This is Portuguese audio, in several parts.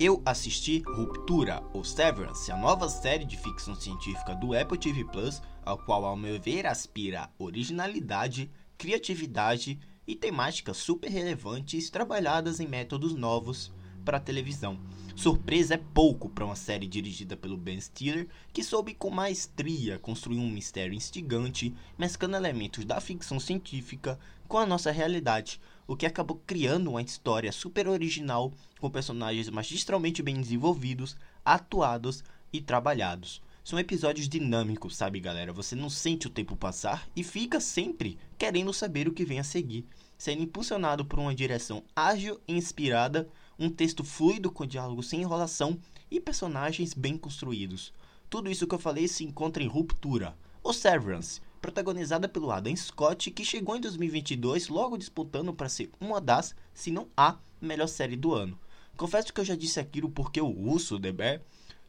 eu assisti Ruptura, ou Severance, a nova série de ficção científica do Apple TV Plus, ao qual, ao meu ver, aspira originalidade, criatividade e temáticas super relevantes trabalhadas em métodos novos para a televisão. Surpresa é pouco para uma série dirigida pelo Ben Stiller, que soube com maestria construir um mistério instigante, mesclando elementos da ficção científica com a nossa realidade, o que acabou criando uma história super original com personagens magistralmente bem desenvolvidos, atuados e trabalhados. São episódios dinâmicos, sabe, galera? Você não sente o tempo passar e fica sempre querendo saber o que vem a seguir, sendo impulsionado por uma direção ágil e inspirada um texto fluido com diálogo sem enrolação e personagens bem construídos. Tudo isso que eu falei se encontra em Ruptura, ou Severance, protagonizada pelo Adam Scott, que chegou em 2022 logo disputando para ser uma das, se não a, melhor série do ano. Confesso que eu já disse aquilo porque o Urso, The Bear,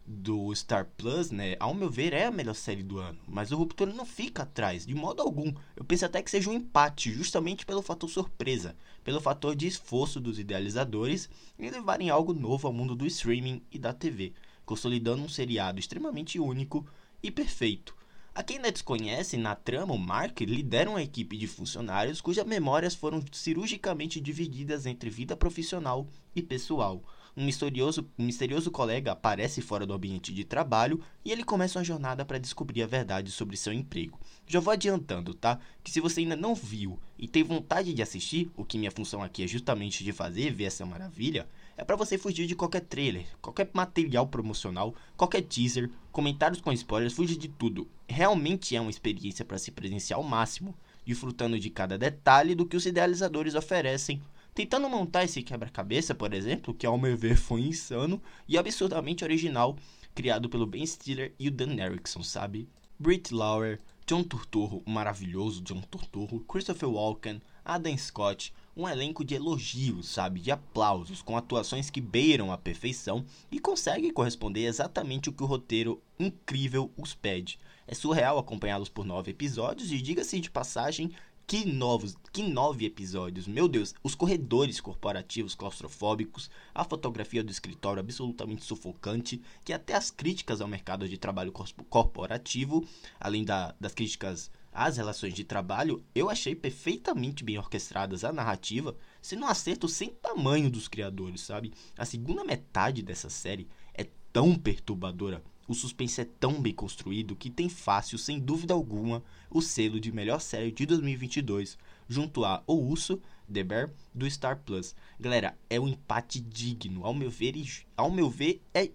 do Star Plus, né, ao meu ver, é a melhor série do ano. Mas o Ruptura não fica atrás, de modo algum. Eu penso até que seja um empate, justamente pelo fator surpresa, pelo fator de esforço dos idealizadores em levarem algo novo ao mundo do streaming e da TV, consolidando um seriado extremamente único e perfeito. A quem ainda desconhece, na trama, o Mark lidera uma equipe de funcionários cujas memórias foram cirurgicamente divididas entre vida profissional e pessoal um misterioso, um misterioso colega aparece fora do ambiente de trabalho e ele começa uma jornada para descobrir a verdade sobre seu emprego. Já vou adiantando, tá? Que se você ainda não viu e tem vontade de assistir, o que minha função aqui é justamente de fazer, ver essa maravilha, é para você fugir de qualquer trailer, qualquer material promocional, qualquer teaser, comentários com spoilers, fugir de tudo. Realmente é uma experiência para se presenciar ao máximo, desfrutando de cada detalhe do que os idealizadores oferecem tentando montar esse quebra-cabeça, por exemplo, que ao meu ver foi insano e absurdamente original, criado pelo Ben Stiller e o Dan Erickson, sabe? Britt Lauer, John Turturro, o maravilhoso John Turturro, Christopher Walken, Adam Scott, um elenco de elogios, sabe, de aplausos, com atuações que beiram a perfeição e conseguem corresponder exatamente o que o roteiro incrível os pede. É surreal acompanhá-los por nove episódios e, diga-se de passagem, que novos, que nove episódios. Meu Deus, os corredores corporativos claustrofóbicos, a fotografia do escritório absolutamente sufocante, que até as críticas ao mercado de trabalho corporativo, além da, das críticas às relações de trabalho, eu achei perfeitamente bem orquestradas a narrativa, sendo um acerto sem tamanho dos criadores, sabe? A segunda metade dessa série é tão perturbadora, o suspense é tão bem construído que tem fácil, sem dúvida alguma, o selo de melhor série de 2022, junto a O Urso, The Bear, do Star Plus. Galera, é um empate digno, ao meu ver, ao meu ver é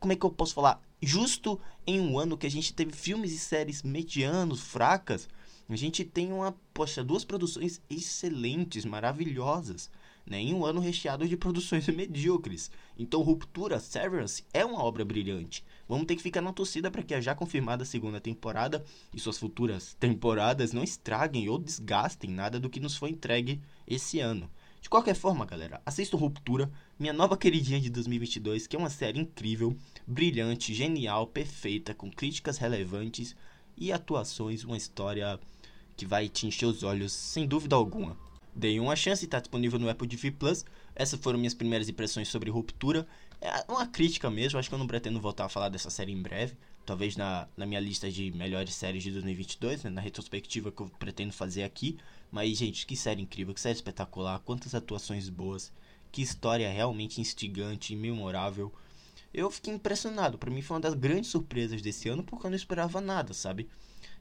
como é que eu posso falar? Justo em um ano que a gente teve filmes e séries medianos, fracas, a gente tem uma, poxa, duas produções excelentes, maravilhosas né, em um ano recheado de produções medíocres. Então, Ruptura Severance é uma obra brilhante. Vamos ter que ficar na torcida para que a já confirmada segunda temporada e suas futuras temporadas não estraguem ou desgastem nada do que nos foi entregue esse ano. De qualquer forma, galera, assista Ruptura, minha nova queridinha de 2022, que é uma série incrível, brilhante, genial, perfeita, com críticas relevantes e atuações, uma história que vai te encher os olhos sem dúvida alguma. Dei uma chance, está disponível no Apple TV Plus. Essas foram minhas primeiras impressões sobre Ruptura. É uma crítica mesmo, acho que eu não pretendo voltar a falar dessa série em breve. Talvez na, na minha lista de melhores séries de 2022, né, na retrospectiva que eu pretendo fazer aqui. Mas, gente, que série incrível, que série espetacular, quantas atuações boas, que história realmente instigante e memorável. Eu fiquei impressionado, para mim foi uma das grandes surpresas desse ano, porque eu não esperava nada, sabe?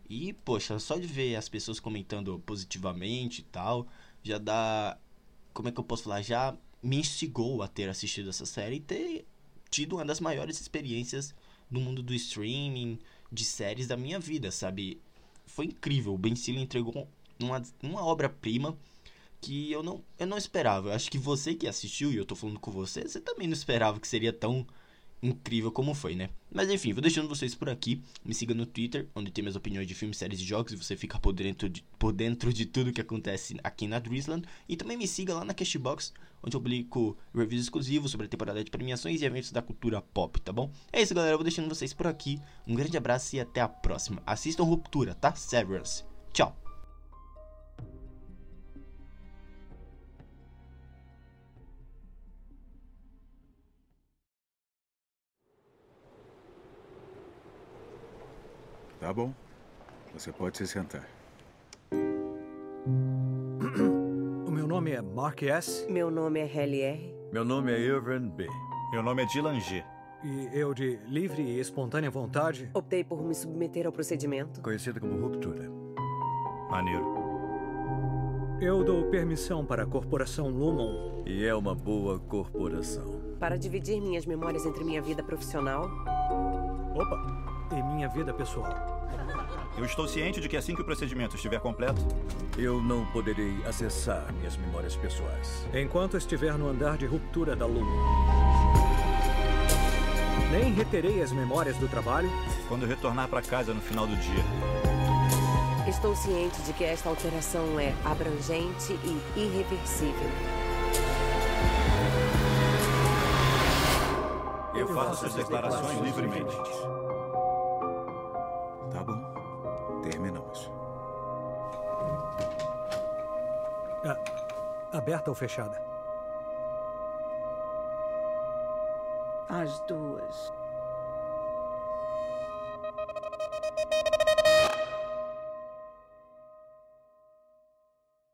E, poxa, só de ver as pessoas comentando positivamente e tal, já dá. Como é que eu posso falar? Já me instigou a ter assistido essa série e ter tido uma das maiores experiências no mundo do streaming, de séries da minha vida, sabe? Foi incrível. O Ben Stiller entregou uma, uma obra-prima que eu não, eu não esperava. Eu acho que você que assistiu, e eu tô falando com você, você também não esperava que seria tão incrível como foi, né? Mas enfim, vou deixando vocês por aqui. Me siga no Twitter, onde tem minhas opiniões de filmes, séries e jogos e você fica por dentro de, por dentro de tudo que acontece aqui na Drizzland. E também me siga lá na Cashbox, onde eu publico reviews exclusivos sobre a temporada de premiações e eventos da cultura pop, tá bom? É isso, galera. Vou deixando vocês por aqui. Um grande abraço e até a próxima. Assistam Ruptura, tá? Severance. Tchau. Tá bom. Você pode se sentar. O meu nome é Mark S. Meu nome é Helly R. Meu nome é Irvin B. Meu nome é Dylan G. E eu, de livre e espontânea vontade, Optei por me submeter ao procedimento. Conhecido como Ruptura. Maneiro. eu dou permissão para a corporação Lumon. E é uma boa corporação. Para dividir minhas memórias entre minha vida profissional Opa! E minha vida pessoal. Eu estou ciente de que assim que o procedimento estiver completo, Eu não poderei acessar minhas memórias pessoais. Enquanto estiver no andar de ruptura da Lumon. Nem reterei as memórias do trabalho, quando retornar para casa no final do dia, Estou ciente de que esta alteração é abrangente e irreversível. eu faço essas declarações livremente. Aberta ou fechada. As duas.